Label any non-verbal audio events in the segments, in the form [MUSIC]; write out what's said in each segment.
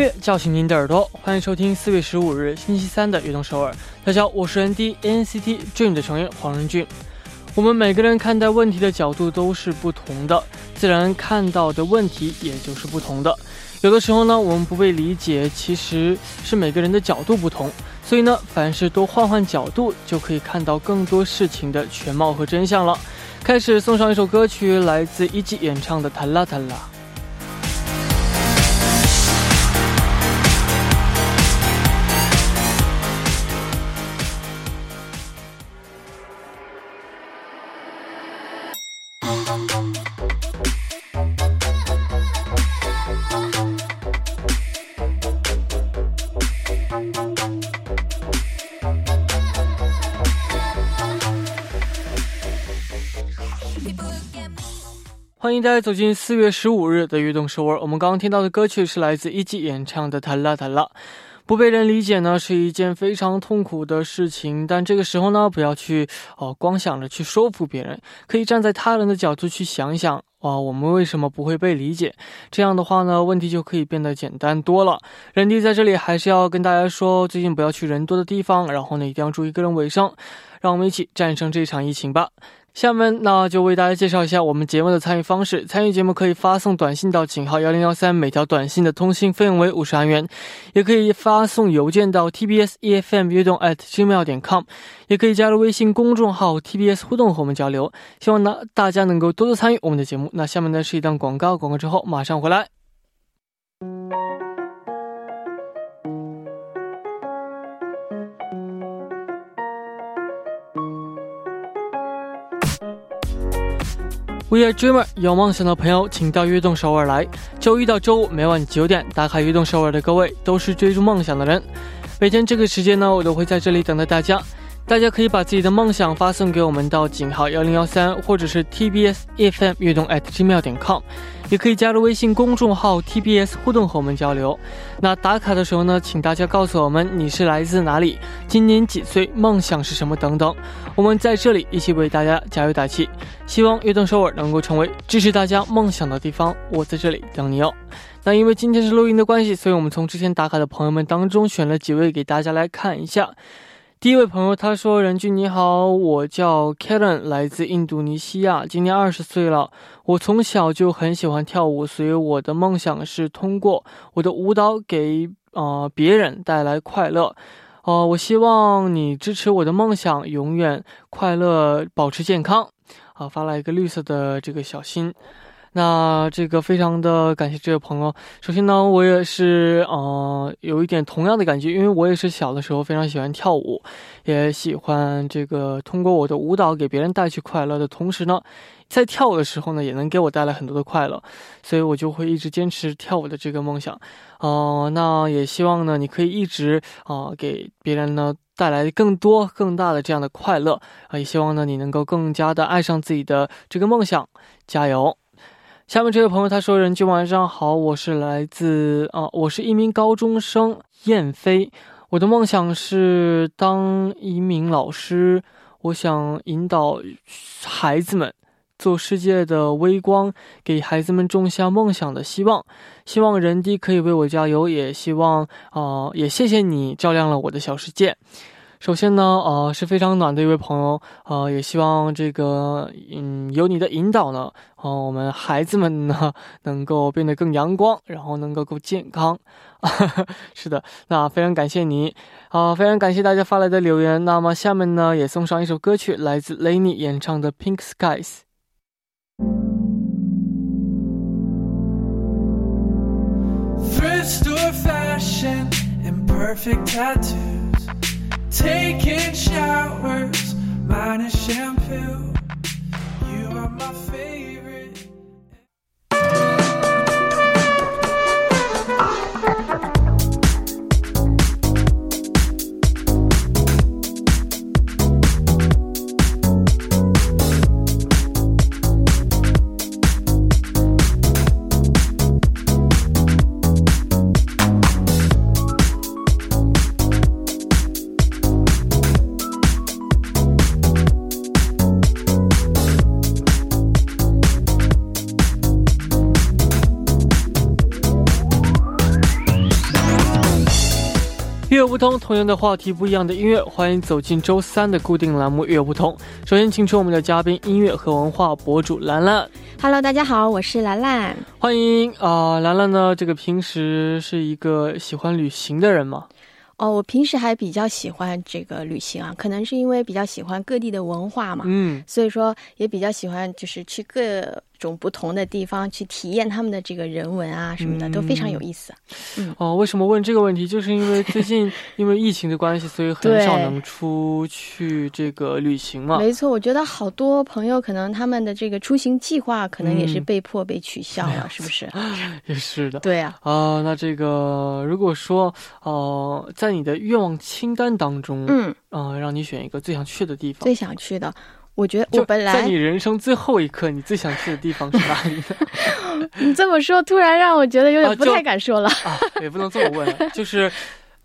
乐叫醒您的耳朵，欢迎收听四月十五日星期三的《悦动首尔》。大家好，我是 ND NCT Dream 的成员黄仁俊。我们每个人看待问题的角度都是不同的，自然看到的问题也就是不同的。有的时候呢，我们不被理解，其实是每个人的角度不同。所以呢，凡事多换换角度，就可以看到更多事情的全貌和真相了。开始送上一首歌曲，来自一季演唱的《塔拉塔拉》。欢迎大家走进四月十五日的悦动首尔。我们刚刚听到的歌曲是来自一季演唱的《塔拉塔拉》。不被人理解呢，是一件非常痛苦的事情。但这个时候呢，不要去哦，光想着去说服别人，可以站在他人的角度去想一想，啊，我们为什么不会被理解？这样的话呢，问题就可以变得简单多了。人弟在这里还是要跟大家说，最近不要去人多的地方，然后呢，一定要注意个人卫生。让我们一起战胜这场疫情吧。下面那就为大家介绍一下我们节目的参与方式。参与节目可以发送短信到井号幺零幺三，每条短信的通信费用为五十韩元；也可以发送邮件到 tbs efm 悦动 at gmail 点 com；也可以加入微信公众号 tbs 互动和我们交流。希望呢大家能够多多参与我们的节目。那下面呢是一段广告，广告之后马上回来。We are dreamer，有梦想的朋友，请到悦动首尔来。周一到周五每晚九点，打卡悦动首尔的各位，都是追逐梦想的人。每天这个时间呢，我都会在这里等待大家。大家可以把自己的梦想发送给我们到井号幺零幺三，或者是 TBS EFM 悦动 at gmail 点 com，也可以加入微信公众号 TBS 互动和我们交流。那打卡的时候呢，请大家告诉我们你是来自哪里，今年几岁，梦想是什么等等。我们在这里一起为大家加油打气，希望悦动首尔能够成为支持大家梦想的地方。我在这里等你哦。那因为今天是录音的关系，所以我们从之前打卡的朋友们当中选了几位给大家来看一下。第一位朋友他说：“任俊你好，我叫 Karen，来自印度尼西亚，今年二十岁了。我从小就很喜欢跳舞，所以我的梦想是通过我的舞蹈给呃别人带来快乐。呃，我希望你支持我的梦想，永远快乐，保持健康。啊，发了一个绿色的这个小心。”那这个非常的感谢这位朋友。首先呢，我也是呃有一点同样的感觉，因为我也是小的时候非常喜欢跳舞，也喜欢这个通过我的舞蹈给别人带去快乐的同时呢，在跳舞的时候呢，也能给我带来很多的快乐，所以我就会一直坚持跳舞的这个梦想。呃，那也希望呢，你可以一直啊给别人呢带来更多更大的这样的快乐啊，也希望呢你能够更加的爱上自己的这个梦想，加油！下面这位朋友他说：“人君晚上好，我是来自啊，我是一名高中生燕飞，我的梦想是当一名老师，我想引导孩子们做世界的微光，给孩子们种下梦想的希望。希望人弟可以为我加油，也希望啊，也谢谢你照亮了我的小世界。”首先呢，呃，是非常暖的一位朋友，呃，也希望这个，嗯，有你的引导呢，呃，我们孩子们呢能够变得更阳光，然后能够更健康。[LAUGHS] 是的，那非常感谢你，啊，非常感谢大家发来的留言。那么下面呢，也送上一首歌曲，来自 Lenny 演唱的《Pink Skies》。Taking showers, minus shampoo. You are my favorite. Ah. 同，同样的话题，不一样的音乐，欢迎走进周三的固定栏目《乐不同》。首先，请出我们的嘉宾，音乐和文化博主兰兰。Hello，大家好，我是兰兰。欢迎啊，兰兰呢？这个平时是一个喜欢旅行的人吗？哦，我平时还比较喜欢这个旅行啊，可能是因为比较喜欢各地的文化嘛，嗯，所以说也比较喜欢就是去各。种不同的地方去体验他们的这个人文啊什么的都非常有意思。嗯哦，为什么问这个问题？就是因为 [LAUGHS] 最近因为疫情的关系，所以很少能出去这个旅行嘛。没错，我觉得好多朋友可能他们的这个出行计划可能也是被迫被取消了，是不是？[LAUGHS] 也是的。对啊。啊，那这个如果说呃，在你的愿望清单当中，嗯啊，让你选一个最想去的地方，最想去的。我觉得我本来在你人生最后一刻，你最想去的地方是哪里？[LAUGHS] 你这么说，突然让我觉得有点不太敢说了。啊，也不能这么问，[LAUGHS] 就是，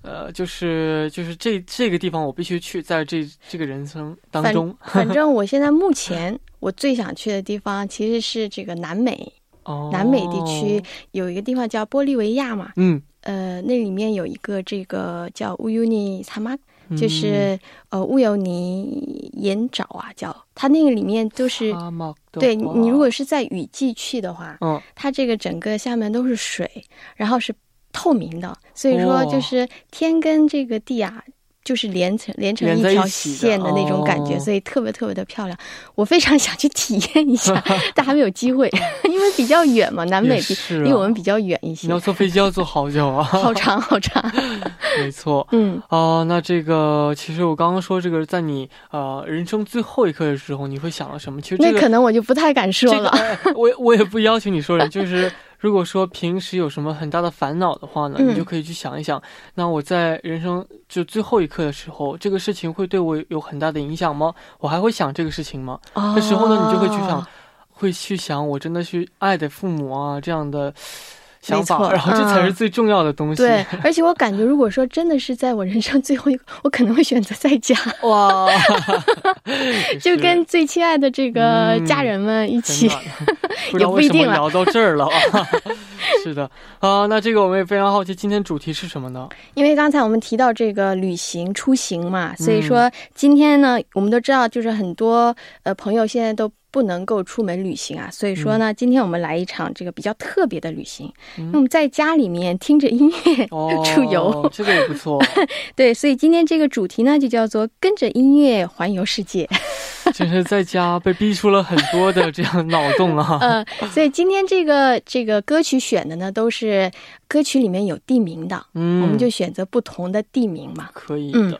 呃，就是就是这这个地方我必须去，在这这个人生当中。反正我现在目前我最想去的地方其实是这个南美。哦。南美地区有一个地方叫玻利维亚嘛。嗯。呃，那里面有一个这个叫乌尤尼萨马。就是呃乌尤尼盐沼啊，叫它那个里面都是对你如果是在雨季去的话，嗯，它这个整个下面都是水，然后是透明的，所以说就是天跟这个地啊。就是连成连成一条线的那种感觉，所以特别特别的漂亮。我非常想去体验一下，[LAUGHS] 但还没有机会，因为比较远嘛，南美比离我们比较远一些。你要坐飞机要坐好久啊，[LAUGHS] 好长好长。没错，嗯啊，那这个其实我刚刚说这个，在你呃人生最后一刻的时候，你会想到什么？其实那可能我就不太敢说了。[LAUGHS] 我我也不要求你说了，就是。如果说平时有什么很大的烦恼的话呢，你就可以去想一想，那我在人生就最后一刻的时候，这个事情会对我有很大的影响吗？我还会想这个事情吗？这时候呢，你就会去想，会去想，我真的去爱的父母啊，这样的。没错，然后这才是最重要的东西。对，[LAUGHS] 而且我感觉，如果说真的是在我人生最后一个，我可能会选择在家。[LAUGHS] 哇，[LAUGHS] 就跟最亲爱的这个家人们一起，也不一定聊到这儿了。是的啊，那这个我们也非常好奇，今天主题是什么呢？因为刚才我们提到这个旅行出行嘛，所以说今天呢，我们都知道，就是很多呃朋友现在都。不能够出门旅行啊，所以说呢，今天我们来一场这个比较特别的旅行。那我们在家里面听着音乐 [LAUGHS] 出游，这个也不错。[LAUGHS] 对，所以今天这个主题呢，就叫做跟着音乐环游世界。[LAUGHS] 就是在家被逼出了很多的这样脑洞啊。嗯，所以今天这个这个歌曲选的呢，都是歌曲里面有地名的。嗯，我们就选择不同的地名嘛。可以的。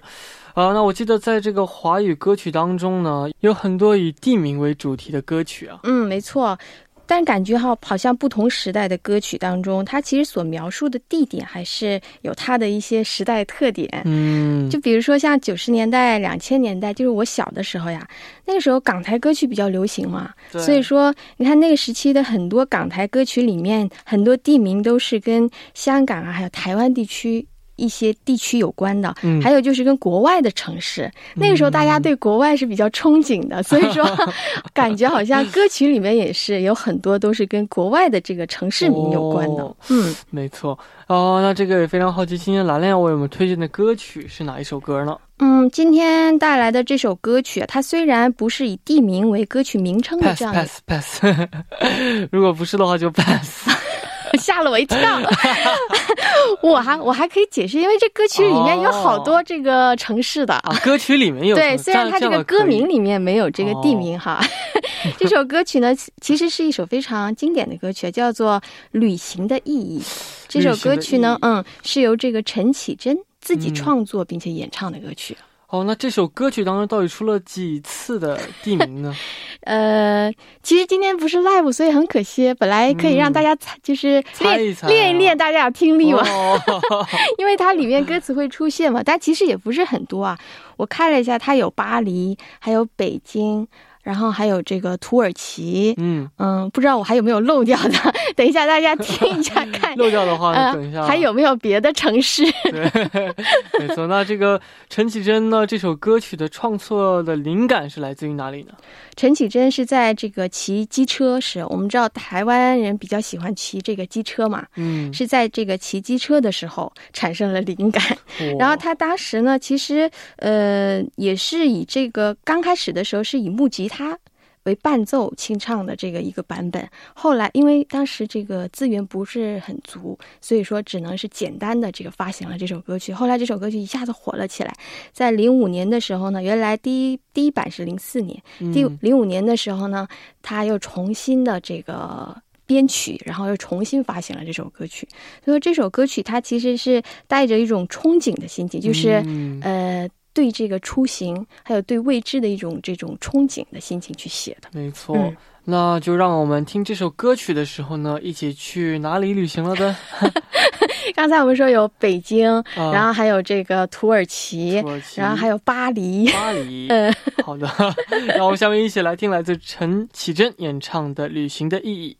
啊，那我记得在这个华语歌曲当中呢，有很多以地名为主题的歌曲啊。嗯，没错，但感觉哈，好像不同时代的歌曲当中，它其实所描述的地点还是有它的一些时代特点。嗯，就比如说像九十年代、两千年代，就是我小的时候呀，那个时候港台歌曲比较流行嘛，所以说你看那个时期的很多港台歌曲里面，很多地名都是跟香港啊，还有台湾地区。一些地区有关的，还有就是跟国外的城市。那个时候大家对国外是比较憧憬的，所以说 [LAUGHS] 感觉好像歌曲里面也是有很多都是跟国外的这个城市名有关的。嗯，没错。哦，那这个也非常好奇，今天兰兰要为我们推荐的歌曲是哪一首歌呢？嗯，今天带来的这首歌曲，它虽然不是以地名为歌曲名称的这样，pass pass pass。[LAUGHS] 如果不是的话就 pass。吓了我一跳，[LAUGHS] 我还我还可以解释，因为这歌曲里面有好多这个城市的啊，歌曲里面有对，虽然它这个歌名里面没有这个地名哈。[LAUGHS] 这首歌曲呢，其实是一首非常经典的歌曲，叫做《旅行的意义》。这首歌曲呢，嗯，是由这个陈绮贞自己创作并且演唱的歌曲。哦，那这首歌曲当中到底出了几次的地名呢？[LAUGHS] 呃，其实今天不是 live，所以很可惜，本来可以让大家猜，就是练练一练大家的听力嘛，[LAUGHS] 因为它里面歌词会出现嘛，但其实也不是很多啊。我看了一下，它有巴黎，还有北京，然后还有这个土耳其，嗯嗯，不知道我还有没有漏掉的，[LAUGHS] 等一下大家听一下看。[LAUGHS] 漏掉的话，等一下还有没有别的城市？对，[LAUGHS] 没错。那这个陈绮贞呢，这首歌曲的创作的灵感是来自于哪里呢？陈绮贞是在这个骑机车时，我们知道台湾人比较喜欢骑这个机车嘛，嗯，是在这个骑机车的时候产生了灵感。然后他当时呢，其实呃也是以这个刚开始的时候是以木吉他。他为伴奏清唱的这个一个版本，后来因为当时这个资源不是很足，所以说只能是简单的这个发行了这首歌曲。后来这首歌曲一下子火了起来，在零五年的时候呢，原来第一第一版是零四年，第零五年的时候呢，他又重新的这个编曲，然后又重新发行了这首歌曲。所以说这首歌曲它其实是带着一种憧憬的心情，就是呃。对这个出行，还有对未知的一种这种憧憬的心情去写的。没错，那就让我们听这首歌曲的时候呢，一起去哪里旅行了呢？[LAUGHS] 刚才我们说有北京，然后还有这个土耳其，然后还有巴黎。巴黎，嗯，好的，[LAUGHS] 那我们下面一起来听来自陈绮贞演唱的《旅行的意义》。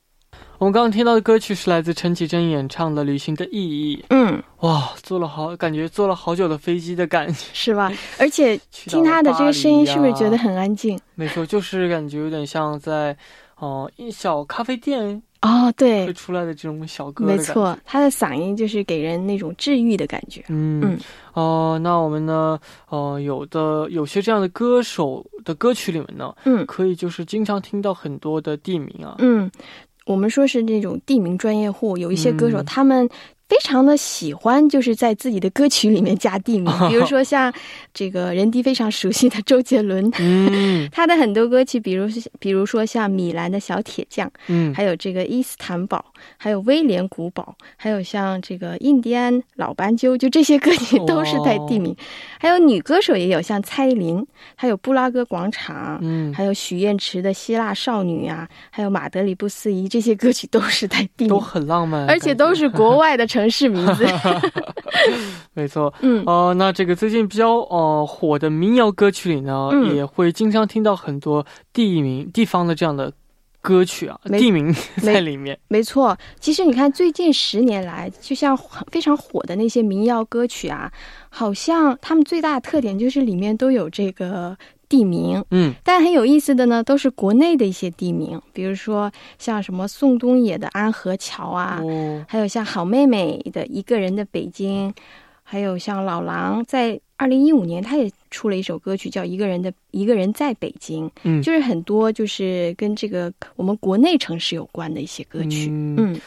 我们刚刚听到的歌曲是来自陈绮贞演唱的《旅行的意义》。嗯，哇，坐了好，感觉坐了好久的飞机的感觉，是吧？[LAUGHS] 而且听他的这个声音，是不是觉得很安静？没错，就是感觉有点像在哦一小咖啡店哦，对，会出来的这种小歌。没错，他的嗓音就是给人那种治愈的感觉。嗯嗯哦，那我们呢？呃，有的有些这样的歌手的歌曲里面呢，嗯，可以就是经常听到很多的地名啊，嗯。我们说是那种地名专业户，有一些歌手他们。非常的喜欢，就是在自己的歌曲里面加地名，比如 [LAUGHS] 说像这个人迪非常熟悉的周杰伦，嗯，[LAUGHS] 他的很多歌曲，比如比如说像米兰的小铁匠，嗯，还有这个伊斯坦堡，还有威廉古堡，还有像这个印第安老斑鸠，就这些歌曲都是带地名。还有女歌手也有，像蔡依林，还有布拉格广场，嗯，还有许愿池的希腊少女啊，还有马德里不思仪，这些歌曲都是带地名，都很浪漫，而且都是国外的。城市名字，[LAUGHS] 没错。嗯，哦，那这个最近比较呃火的民谣歌曲里呢，也会经常听到很多地名、地方的这样的歌曲啊，地名 [LAUGHS] 在里面。没错，其实你看，最近十年来，就像非常火的那些民谣歌曲啊，好像他们最大的特点就是里面都有这个。地名，嗯，但很有意思的呢，都是国内的一些地名，比如说像什么宋冬野的安河桥啊，还有像好妹妹的一个人的北京，还有像老狼在二零一五年他也出了一首歌曲叫一个人的一个人在北京，嗯，就是很多就是跟这个我们国内城市有关的一些歌曲，嗯，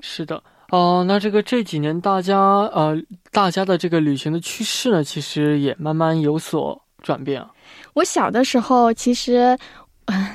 是的，哦，那这个这几年大家呃大家的这个旅行的趋势呢，其实也慢慢有所转变啊。我小的时候，其实，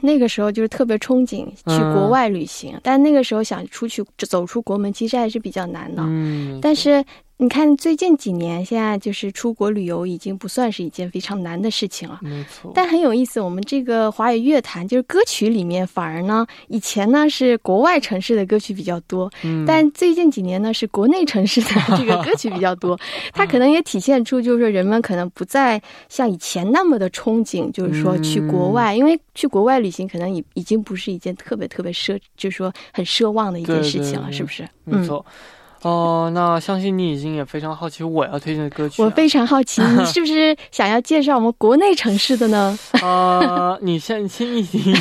那个时候就是特别憧憬去国外旅行，但那个时候想出去走出国门，其实还是比较难的。嗯，但是。你看，最近几年，现在就是出国旅游已经不算是一件非常难的事情了。没错，但很有意思，我们这个华语乐坛就是歌曲里面，反而呢，以前呢是国外城市的歌曲比较多，嗯，但最近几年呢是国内城市的 [LAUGHS] 这个歌曲比较多。它可能也体现出，就是说人们可能不再像以前那么的憧憬，就是说去国外，因为去国外旅行可能已已经不是一件特别特别奢，就是说很奢望的一件事情了，是不是？没错。哦，那相信你已经也非常好奇我要推荐的歌曲。我非常好奇，你是不是 [LAUGHS] 想要介绍我们国内城市的呢？啊，[LAUGHS] 你先听一听。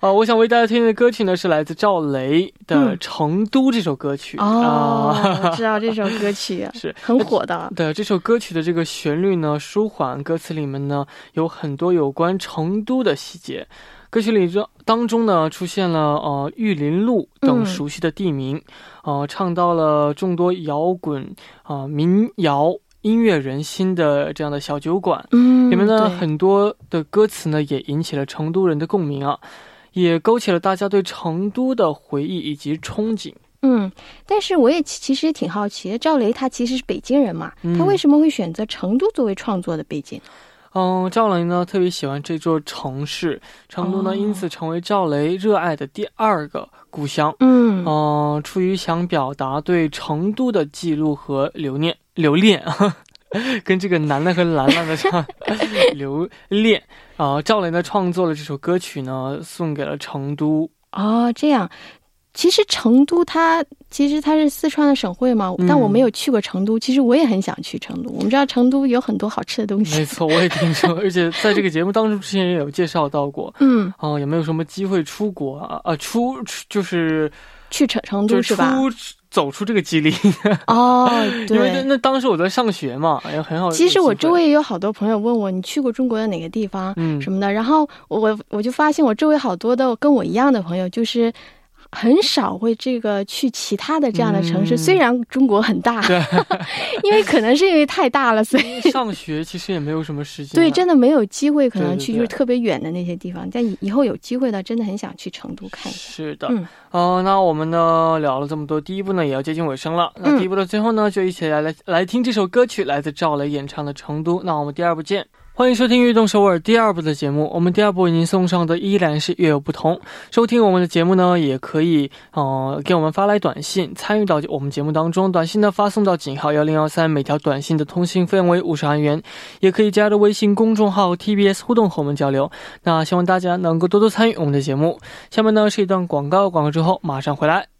啊，[LAUGHS] 我想为大家推荐的歌曲呢，是来自赵雷的《成都》这首歌曲。哦，我知道这首歌曲是很火的。对，这首歌曲的这个旋律呢舒缓，歌词里面呢有很多有关成都的细节。歌曲里这当中呢，出现了呃玉林路等熟悉的地名，呃，唱到了众多摇滚啊民谣音乐人心的这样的小酒馆，嗯，里面呢很多的歌词呢也引起了成都人的共鸣啊，也勾起了大家对成都的回忆以及憧憬。嗯，但是我也其实也挺好奇，赵雷他其实是北京人嘛，他为什么会选择成都作为创作的背景？嗯，赵雷呢特别喜欢这座城市，成都呢因此成为赵雷热爱的第二个故乡。嗯，嗯，出于想表达对成都的记录和留念 [LAUGHS] 留恋。[LAUGHS] 跟这个楠楠和兰兰的唱 [LAUGHS] 留恋啊，赵雷呢创作了这首歌曲呢，送给了成都。哦，这样。其实成都它其实它是四川的省会嘛，但我没有去过成都。其实我也很想去成都。我们知道成都有很多好吃的东西。没错，我也听说，而且在这个节目当中之前也有介绍到过。[LAUGHS] 嗯，哦，有没有什么机会出国啊？啊，出就是去成成都是吧？走出这个吉林 [LAUGHS] 哦，因为那当时我在上学嘛，也，很好。其实我周围也有好多朋友问我，你去过中国的哪个地方，嗯，什么的。然后我我就发现我周围好多的跟我一样的朋友，就是。很少会这个去其他的这样的城市，虽然中国很大，[LAUGHS] 对，因为可能是因为太大了，所以上学其实也没有什么时间。对，真的没有机会可能去就是特别远的那些地方。但以后有机会呢，真的很想去成都看一下。是的，嗯，哦，那我们呢聊了这么多，第一部呢也要接近尾声了。那第一部的最后呢，就一起来来来听这首歌曲，来自赵雷演唱的《成都》。那我们第二部见。欢迎收听《运动首尔》第二部的节目。我们第二部为您送上的依然是《月有不同》。收听我们的节目呢，也可以呃给我们发来短信，参与到我们节目当中。短信呢发送到井号幺零幺三，每条短信的通信费用为五十韩元。也可以加入微信公众号 TBS 互动和我们交流。那希望大家能够多多参与我们的节目。下面呢是一段广告，广告之后马上回来。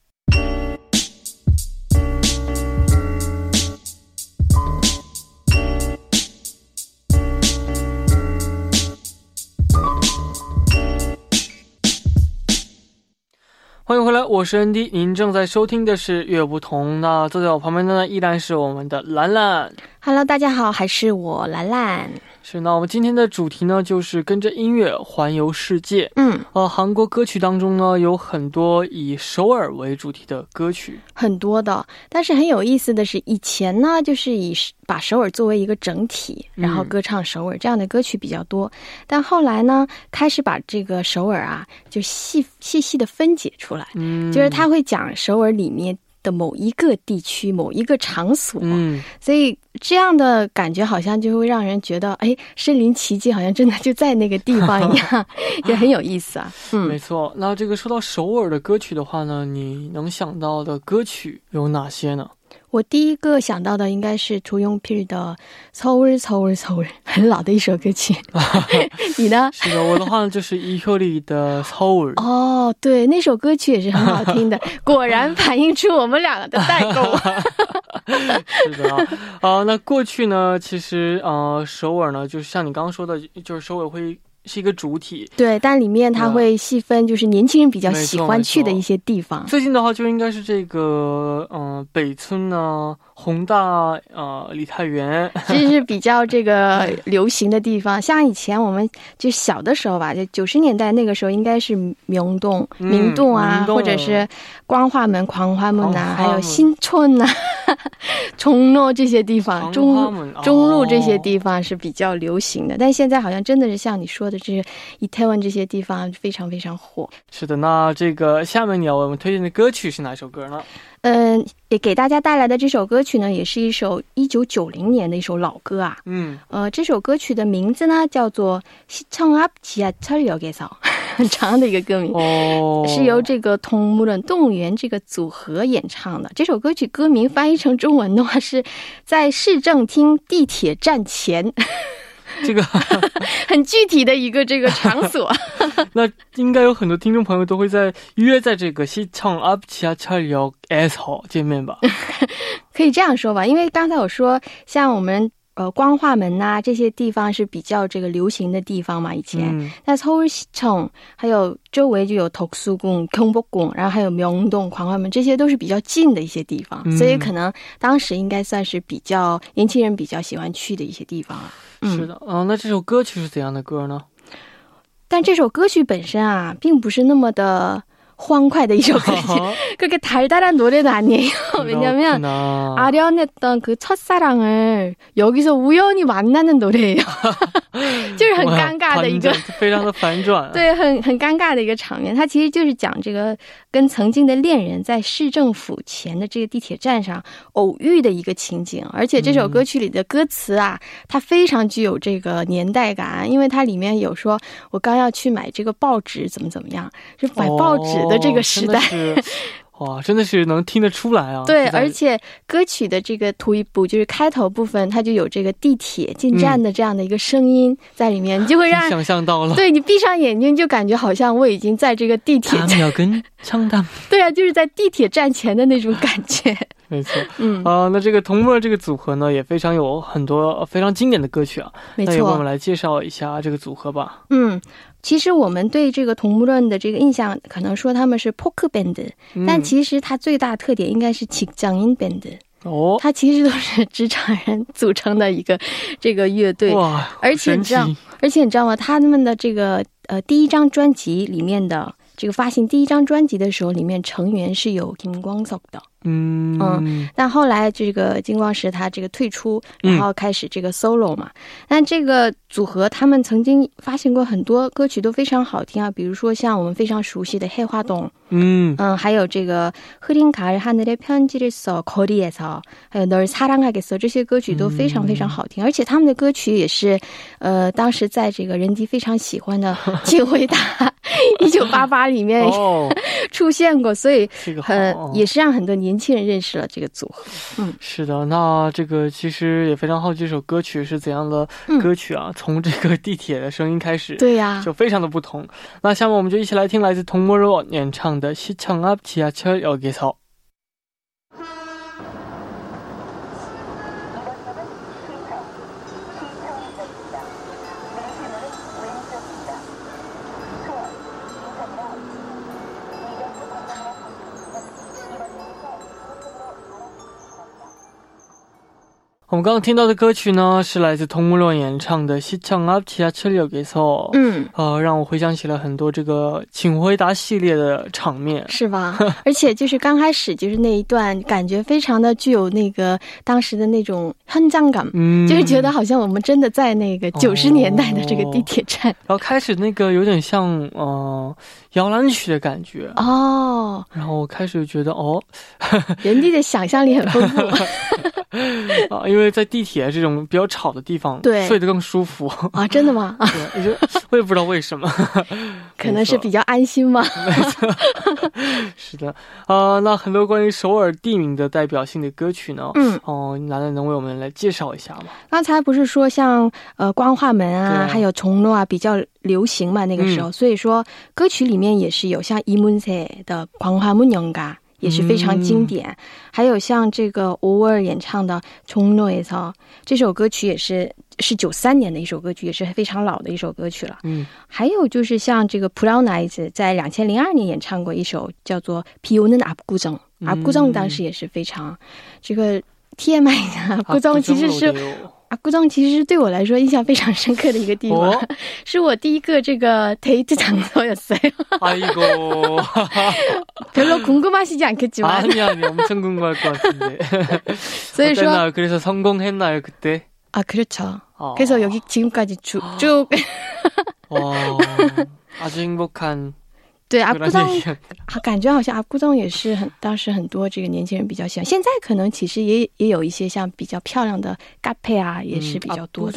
我是 ND，您正在收听的是《月不同》。那坐在我旁边的呢，依然是我们的兰兰。Hello，大家好，还是我兰兰。是，那我们今天的主题呢，就是跟着音乐环游世界。嗯，呃，韩国歌曲当中呢，有很多以首尔为主题的歌曲，很多的。但是很有意思的是，以前呢，就是以把首尔作为一个整体，然后歌唱首尔这样的歌曲比较多。但后来呢，开始把这个首尔啊，就细细细的分解出来，嗯，就是他会讲首尔里面。的某一个地区、某一个场所，嗯，所以这样的感觉好像就会让人觉得，哎，身临其境，好像真的就在那个地方一样，[LAUGHS] 也很有意思啊。嗯，没错。那这个说到首尔的歌曲的话呢，你能想到的歌曲有哪些呢？我第一个想到的应该是屠用 P 的《서울서울서울》，很老的一首歌曲。[LAUGHS] [LAUGHS] 你呢？[LAUGHS] 是的，我的话呢就是 Ehyoli 的《서울》。哦，对，那首歌曲也是很好听的。果然反映出我们两个的代沟。是的啊、那过去呢，其实呃，首尔呢，就是像你刚刚说的，就是首尔会是一个主体，对，但里面它会细分，就是年轻人比较喜欢去的一些地方。最近的话，就应该是这个，嗯，北村呢。宏大呃，梨泰院其实是比较这个流行的地方。[LAUGHS] 像以前我们就小的时候吧，就九十年代那个时候，应该是明洞、明洞啊，或者是光化门、狂花门呐，还有新村呐、[LAUGHS] 崇诺这些地方，中中路这些地方是比较流行的。但现在好像真的是像你说的，这是以泰湾这些地方非常非常火。是的，那这个下面你要为我们推荐的歌曲是哪首歌呢？嗯，也给大家带来的这首歌曲呢，也是一首一九九零年的一首老歌啊。嗯，呃，这首歌曲的名字呢叫做《시청앞지하철역에서》，很长的一个歌名，哦，是由这个同木的动物园这个组合演唱的。这首歌曲歌名翻译成中文的话，是在市政厅地铁站前。 这个[LAUGHS] 很具体的一个这个场所，[LAUGHS] 那应该有很多听众朋友都会在约在这个西昌阿布奇亚恰里奥 S 号见面吧？[LAUGHS] 可以这样说吧，因为刚才我说像我们呃光化门呐这些地方是比较这个流行的地方嘛，以前那서울西昌还有周围就有덕수宫、경복宫，然后还有明洞、狂化门，这些都是比较近的一些地方，所以可能当时应该算是比较年轻人比较喜欢去的一些地方啊。 是的，嗯，那这首歌曲是怎样的歌呢？但这首歌曲本身啊，并不是那么的。欢快的一首歌曲，[LAUGHS] 그렇게달달한노래도아니에요왜냐면아련했던그첫사랑을여기서우연히만나는노래예요[LAUGHS] 就是很尴尬的一个，非常的反转，[LAUGHS] 对，很很尴尬的一个场面。它其实就是讲这个 跟曾经的恋人在市政府前的这个地铁站上偶遇的一个情景。而且这首歌曲里的歌词啊，它非常具有这个年代感，因为它里面有说我刚要去买这个报纸，怎么怎么样，就买报纸。的这个时代，哇，真的是能听得出来啊！对，而且歌曲的这个图一部就是开头部分，它就有这个地铁进站的这样的一个声音在里面，你就会让想象到了。对你闭上眼睛，就感觉好像我已经在这个地铁站。要跟 [LAUGHS] 枪弹。对啊，就是在地铁站前的那种感觉。[LAUGHS] 没错，[LAUGHS] 嗯啊，那这个童乐这个组合呢，也非常有很多非常经典的歌曲啊。没错，那也我们来介绍一下这个组合吧。嗯。其实我们对这个同木论的这个印象，可能说他们是 poker band，但其实它最大特点应该是起降音 band。哦，它其实都是职场人组成的一个这个乐队。哇，而且你知道，而且你知道吗？他们的这个呃第一张专辑里面的这个发行第一张专辑的时候，里面成员是有金光sok 的。嗯嗯，但后来这个金光石他这个退出，然后开始这个 solo 嘛。但这个组合他们曾经发行过很多歌曲都非常好听啊，比如说像我们非常熟悉的《黑花洞》，嗯嗯，还有这个《흐린가을하늘에편지를써거리에서》，还有《널사랑하겠어》，这些歌曲都非常非常好听，而且他们的歌曲也是，呃，当时在这个人迪非常喜欢的《[LAUGHS]请回答 [LAUGHS]一九八八》里面[LAUGHS] 出现过，所以很也是让很多年。年轻人认识了这个组合，嗯，是的，那这个其实也非常好奇，这首歌曲是怎样的歌曲啊？从这个地铁的声音开始，对呀，就非常的不同。那下面我们就一起来听来自童梦若演唱的《西昌앞지하철역에서》。 我们刚刚听到的歌曲呢，是来自童木洛演唱的《西昌阿皮亚车里有给错》。嗯，呃，让我回想起了很多这个《请回答》系列的场面，是吧？[LAUGHS] 而且就是刚开始就是那一段，感觉非常的具有那个当时的那种很脏感，嗯，就是觉得好像我们真的在那个九十年代的这个地铁站。然后开始那个有点像呃摇篮曲的感觉哦，然后我开始觉得哦，人家的想象力很丰富 [LAUGHS] 啊，因为。为在地铁这种比较吵的地方，对，睡得更舒服啊！真的吗？[LAUGHS] 我也不知道为什么，[LAUGHS] 可能是比较安心吧。[LAUGHS] 是的，啊、那很多关于首尔地名的代表性的歌曲呢，嗯，哦，楠楠能为我们来介绍一下吗？刚才不是说像呃光化门啊，还有崇诺啊，比较流行嘛那个时候、所以说歌曲里面也是有像伊门塞的光化门娘嘎。也是非常经典，还有像这个欧尔演唱的《从诺伊草》这首歌曲也是是九三年的一首歌曲，也是非常老的一首歌曲了。嗯，还有就是像这个普劳奈子在两千零二年演唱过一首叫做《皮尤嫩阿布古정阿布古정当时也是非常这个 TMI 的阿布古其实是。 阿古藏其实对我来说印象非常深刻的一个地方，是我第一个这个 date 场所였어요아이고별로궁금하시지않겠지만아니아니엄청궁금할것같은데[LAUGHS] 所以说그래서성공했나요그때아그렇죠그래서여기지금까지쭉쭉와아주행복한 [LAUGHS] [LAUGHS] 对阿姑藏，[LAUGHS] 感觉好像阿姑藏也是很当时很多这个年轻人比较喜欢。现在可能其实也也有一些像比较漂亮的嘎配啊，也是比较多的。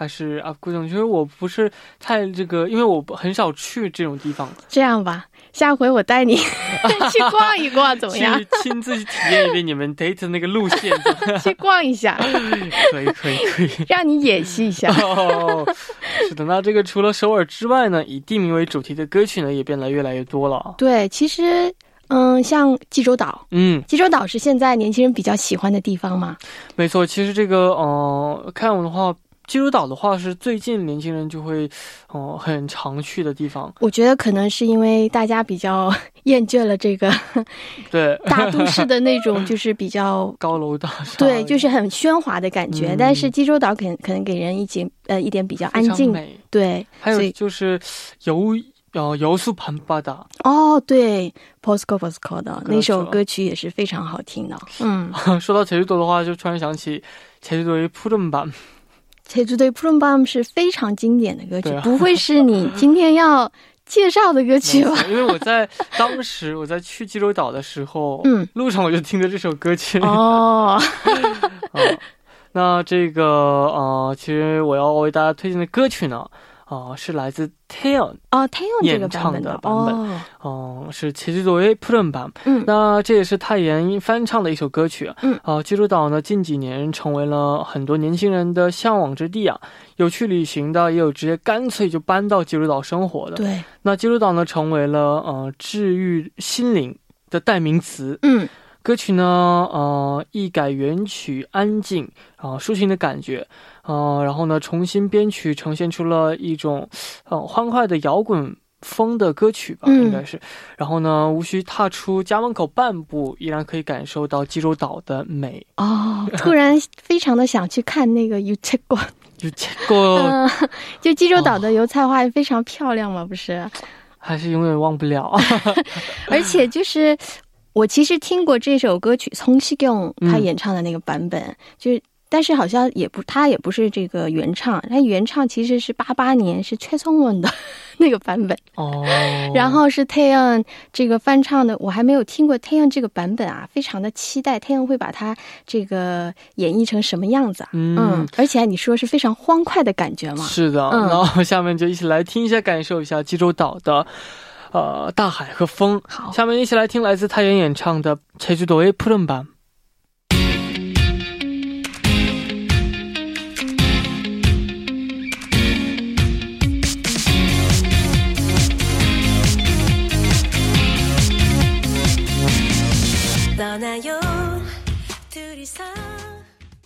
还是阿姑藏？其实我不是太这个，因为我很少去这种地方。这样吧。下回我带你 [LAUGHS] 去逛一逛，怎么样？去亲自去体验一遍你们 date 那个路线，[LAUGHS] 去逛一下，[LAUGHS] 可以可以可以，让你演戏一下。是的，那这个除了首尔之外呢，以地名为主题的歌曲呢，也变得越来越多了。对，其实，嗯，像济州岛，嗯，济州岛是现在年轻人比较喜欢的地方嘛？没错，其实这个，呃，看我的话。济州岛的话是最近年轻人就会，哦，很常去的地方。我觉得可能是因为大家比较[LAUGHS] 厌倦了这个，对大都市的那种[LAUGHS] 就是比较高楼大厦，对，就是很喧哗的感觉。但是济州岛可可能给人一景呃一点比较安静，对。还有就是游呃游速盘巴达哦，对，Posco Posco 的那首歌曲也是非常好听的。[LAUGHS] 嗯，说到济州岛的话，就突然想起济州岛的푸른 밤。 其实对，Prune Bomb 是非常经典的歌曲，不会是你 [LAUGHS] 今天要介绍的歌曲吧？因为我在当时我在去济州岛的时候，嗯，路上我就听着这首歌曲。[LAUGHS] 哦，那这个呃，其实我要为大家推荐的歌曲呢。啊，是来自 Taeyeon 哦，Taeyeon 演唱的版本，哦，是其实作为 p u 版，嗯，那这也是泰妍翻唱的一首歌曲，嗯，啊，济州岛呢近几年成为了很多年轻人的向往之地啊，有去旅行的，也有直接干脆就搬到济州岛生活的，对，那济州岛呢成为了呃治愈心灵的代名词，嗯。歌曲呢，呃，一改原曲安静啊抒情的感觉，呃，然后呢，重新编曲，呈现出了一种，呃，欢快的摇滚风的歌曲吧，应该是。然后呢，无需踏出家门口半步，依然可以感受到济州岛的美。哦，突然非常的想去看那个油菜花，油菜花，[LAUGHS] 就济州岛的油菜花非常漂亮嘛，不是？还是永远忘不了，[LAUGHS] 而且就是。我其实听过这首歌曲，从西贡他演唱的那个版本，就是，但是好像也不，他也不是这个原唱，他原唱其实是八八年是崔松文的 [LAUGHS] 那个版本。哦，[LAUGHS] 然后是太阳这个翻唱的，我还没有听过太阳这个版本啊，非常的期待太阳会把它这个演绎成什么样子，嗯，而且你说是非常欢快的感觉嘛，是的，然后下面就一起来听一下，感受一下济州岛的。呃，大海和风。好，下面一起来听来自太原演唱的《제주도의푸른 밤》。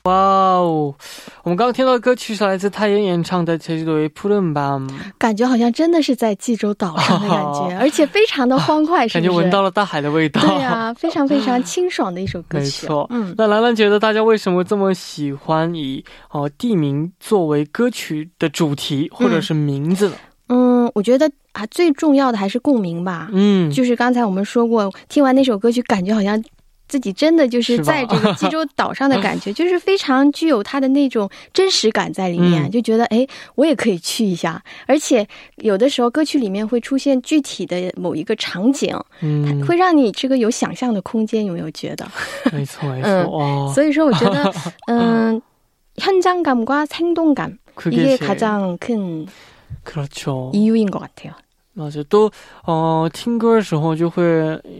哇哦！ 我们刚刚听到的歌曲是来自太妍演唱的《제주도의푸른 밤》，感觉好像真的是在济州岛上的感觉，[LAUGHS] 而且非常的欢快，是[LAUGHS] 不是？感觉闻到了大海的味道。对呀，非常非常清爽的一首歌曲。没错，嗯。那兰兰觉得大家为什么这么喜欢以哦地名作为歌曲的主题或者是名字呢？嗯，我觉得啊，最重要的还是共鸣吧。嗯，就是刚才我们说过，听完那首歌曲，感觉好像。 自己真的就是在这个济州岛上的感觉，[LAUGHS] 就是非常具有它的那种真实感在里面，就觉得哎，我也可以去一下。而且有的时候歌曲里面会出现具体的某一个场景，嗯，会让你这个有想象的空间，有没有觉得？[LAUGHS] 没错，没错。所以说，我觉得，[LAUGHS] 嗯，현장감과생동감이게가장큰그렇죠 이유인것같아요 那就都，呃，听歌的时候就会，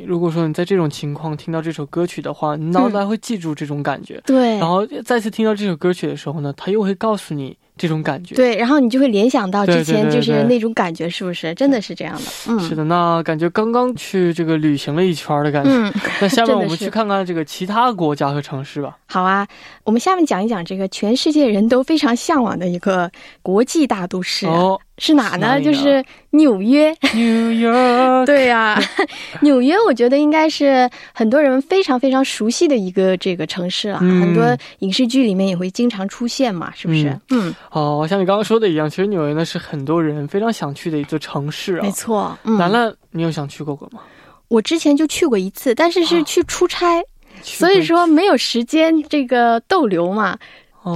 如果说你在这种情况听到这首歌曲的话，你脑袋会记住这种感觉。对。然后再次听到这首歌曲的时候呢，他又会告诉你。这种感觉，对，然后你就会联想到之前就是那种感觉，是不是？真的是这样的，嗯，是的。那感觉刚刚去这个旅行了一圈的感觉。嗯，那下面我们去看看这个其他国家和城市吧。好啊，我们下面讲一讲这个全世界人都非常向往的一个国际大都市。哦，是哪呢？就是纽约。纽约。[LAUGHS] 对呀，[LAUGHS] 纽约，我觉得应该是很多人非常非常熟悉的一个这个城市了。很多影视剧里面也会经常出现嘛，是不是？嗯。哦，像你刚刚说的一样，其实纽约呢是很多人非常想去的一座城市啊。没错，兰兰，你有想去过过吗？我之前就去过一次，但是是去出差，所以说没有时间这个逗留嘛，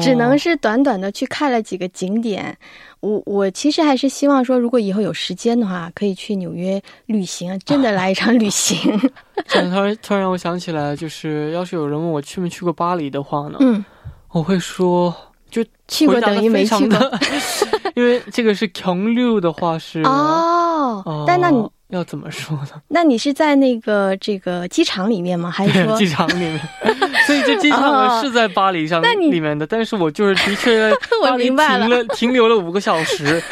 只能是短短的去看了几个景点。我我其实还是希望说，如果以后有时间的话，可以去纽约旅行，真的来一场旅 [LAUGHS] 行。[LAUGHS] 突然突然让我想起来，就是要是有人问我去没去过巴黎的话呢，嗯，我会说。就去过等于没去过，[LAUGHS] 因为这个是穷六的话是哦，但那你要怎么说呢？[LAUGHS] 那你是在那个这个机场里面吗？还是说 [LAUGHS] 机场里面？[LAUGHS] 所以这机场是在巴黎上里面的，但是我就是的确我明白了，停留了五个小时。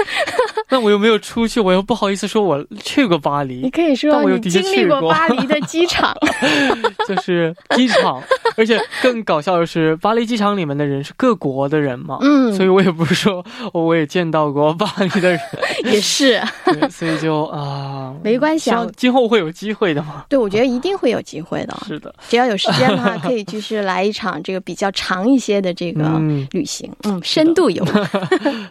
那我又没有出去，我又不好意思说我去过巴黎。你可以说我经历过巴黎的机场，[LAUGHS] 就是机场。而且更搞笑的是，巴黎机场里面的人是各国的人嘛，嗯，所以我也不是说我也见到过巴黎的人，[LAUGHS] 也是，所以就啊，[LAUGHS] 没关系，啊，今后会有机会的嘛。对，我觉得一定会有机会的。是的，只要有时间的话，可以就是来一场这个比较长一些的这个旅行，嗯，深度游，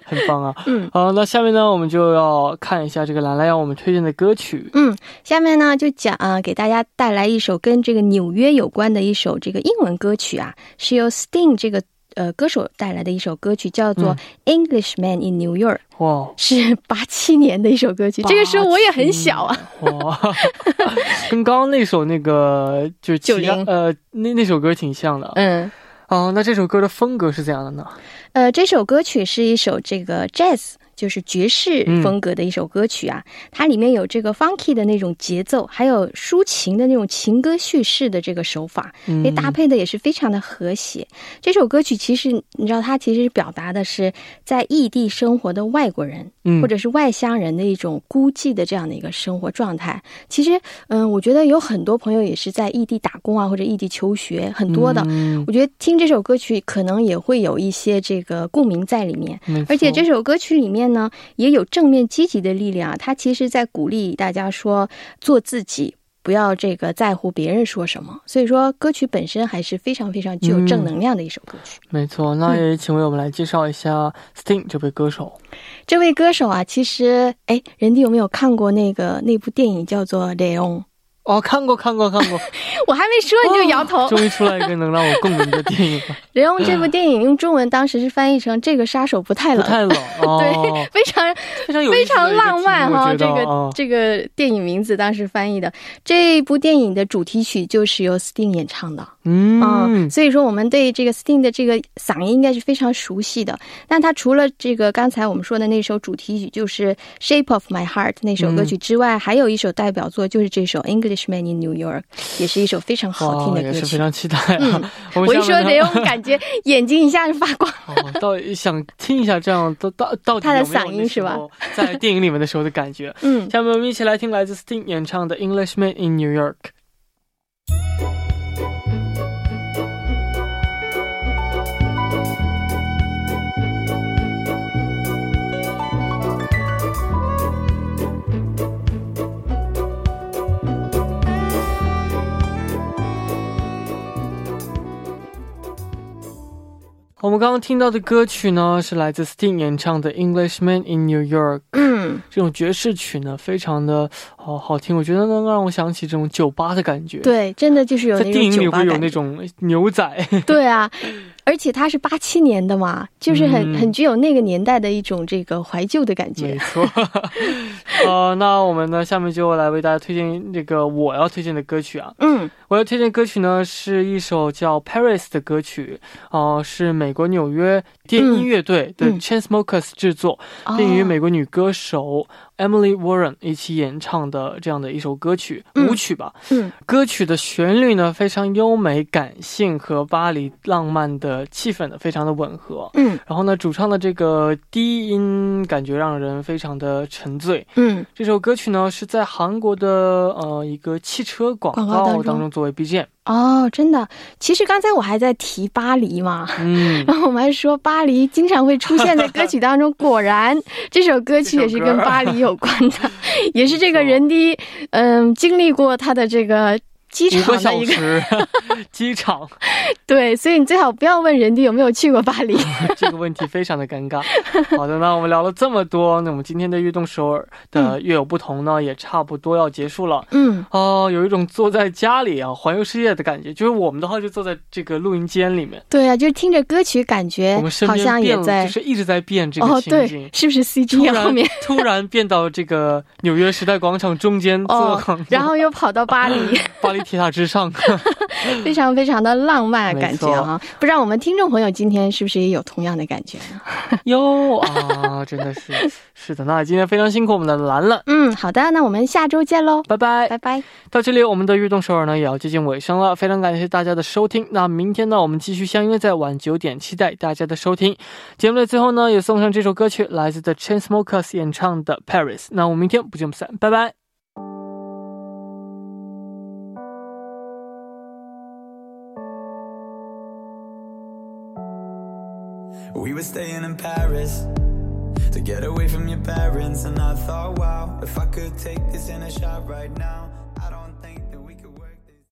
很棒啊。嗯，好，那下面呢，我们就要看一下这个兰兰要我们推荐的歌曲。嗯，下面呢就讲啊，给大家带来一首跟这个纽约有关的一首这个英。文歌曲啊，是由 Sting 这个呃歌手带来的一首歌曲，叫做《Englishman in New York》。哇，是八七年的一首歌曲。这个时候我也很小啊。哇，[LAUGHS] 跟刚刚那首那个就是九零呃那那首歌挺像的。嗯，哦，那这首歌的风格是怎样的呢？呃，这首歌曲是一首这个 Jazz。就是爵士风格的一首歌曲啊。它里面有这个 funky 的那种节奏，还有抒情的那种情歌叙事的这个手法，那搭配的也是非常的和谐。这首歌曲其实你知道，它其实表达的是在异地生活的外国人，或者是外乡人的一种孤寂的这样的一个生活状态。其实，嗯，我觉得有很多朋友也是在异地打工啊，或者异地求学，很多的。我觉得听这首歌曲可能也会有一些这个共鸣在里面。而且这首歌曲里面呢，也有正面积极的力量。他其实在鼓励大家说做自己，不要这个在乎别人说什么。所以说，歌曲本身还是非常非常具有正能量的一首歌曲。没错，那也请为我们来介绍一下 Sting 这位歌手。这位歌手啊，其实哎，人弟有没有看过那个那部电影叫做《雷欧》？哦，看过看过看过，[LAUGHS] 我还没说你就摇头。终于出来一个能让我共鸣的电影了。《雷欧》这部电影用中文当时是翻译成“这个杀手不太冷”，不太冷，[LAUGHS] 对，非常非常有非常浪漫哈。这个这个电影名字当时翻译的这部电影的主题曲就是由 Sting 演唱的。嗯，所以说我们对这个 Sting 的这个嗓音应该是非常熟悉的。但他除了这个刚才我们说的那首主题曲就是《Shape of My Heart》那首歌曲之外，还有一首代表作就是这首《Englishman in New York》，也是一首非常好听的歌曲。也是非常期待啊！[LAUGHS] 我一说雷欧，感觉眼睛一下子发光。[LAUGHS] 到想听一下这样到到到底他的嗓音是吧？[LAUGHS] 在电影里面的时候的感觉。嗯，下面我们一起来听来自 Sting 演唱的《Englishman in New York》。我们刚刚听到的歌曲呢，是来自 Sting 演唱的《Englishman in New York》。嗯，这种爵士曲呢，非常的哦好听，我觉得能让我想起这种酒吧的感觉。对，真的就是有在电影里会有那种牛仔。[LAUGHS] 对啊。而且它是八七年的嘛，就是很很具有那个年代的一种这个怀旧的感觉。没错，[LAUGHS] 呃，那我们呢，下面就来为大家推荐这个我要推荐的歌曲啊。嗯，我要推荐歌曲呢是一首叫《Paris》的歌曲，哦，是美国纽约电音乐队的 Chainsmokers 制作，并与美国女歌手。Emily Warren 一起演唱的这样的一首歌曲舞曲吧。嗯，歌曲的旋律呢非常优美、感性和巴黎浪漫的气氛呢非常的吻合。嗯，然后呢，主唱的这个低音感觉让人非常的沉醉。嗯，这首歌曲呢是在韩国的呃一个汽车广告当中作为 BGM。哦，真的。其实刚才我还在提巴黎嘛，嗯，然后我们还说巴黎经常会出现在歌曲当中。[LAUGHS] 果然，这首歌曲也是跟巴黎有关的，[LAUGHS] 也是这个人的，嗯，经历过他的这个。[LAUGHS] 机场的一个机场，对，所以你最好不要问人家有没有去过巴黎，[LAUGHS] 这个问题非常的尴尬。好的，那我们聊了这么多，那我们今天的悦动首尔的月有不同呢，也差不多要结束了。嗯，哦，有一种坐在家里啊环游世界的感觉，就是我们的话就坐在这个录音间里面，对啊，就是听着歌曲，感觉我们身边也在，就是一直在变这个情景，是不是 CG 后面突然变到这个纽约时代广场中间坐，然后又跑到巴黎，[LAUGHS] 巴黎。铁塔之上，[LAUGHS] 非常非常的浪漫感觉哈！不知道我们听众朋友今天是不是也有同样的感觉呢？[LAUGHS] 哟啊，真的是 [LAUGHS] 是的，那今天非常辛苦我们的兰兰。嗯，好的，那我们下周见喽，拜拜拜拜。到这里，我们的运动首尔呢也要接近尾声了，非常感谢大家的收听。那明天呢，我们继续相约在晚九点，期待大家的收听。节目的最后呢，也送上这首歌曲，来自 The Chainsmokers 演唱的《Paris》。那我们明天不见不散，拜拜。We were staying in Paris to get away from your parents, and I thought, wow, if I could take this in a shot right now.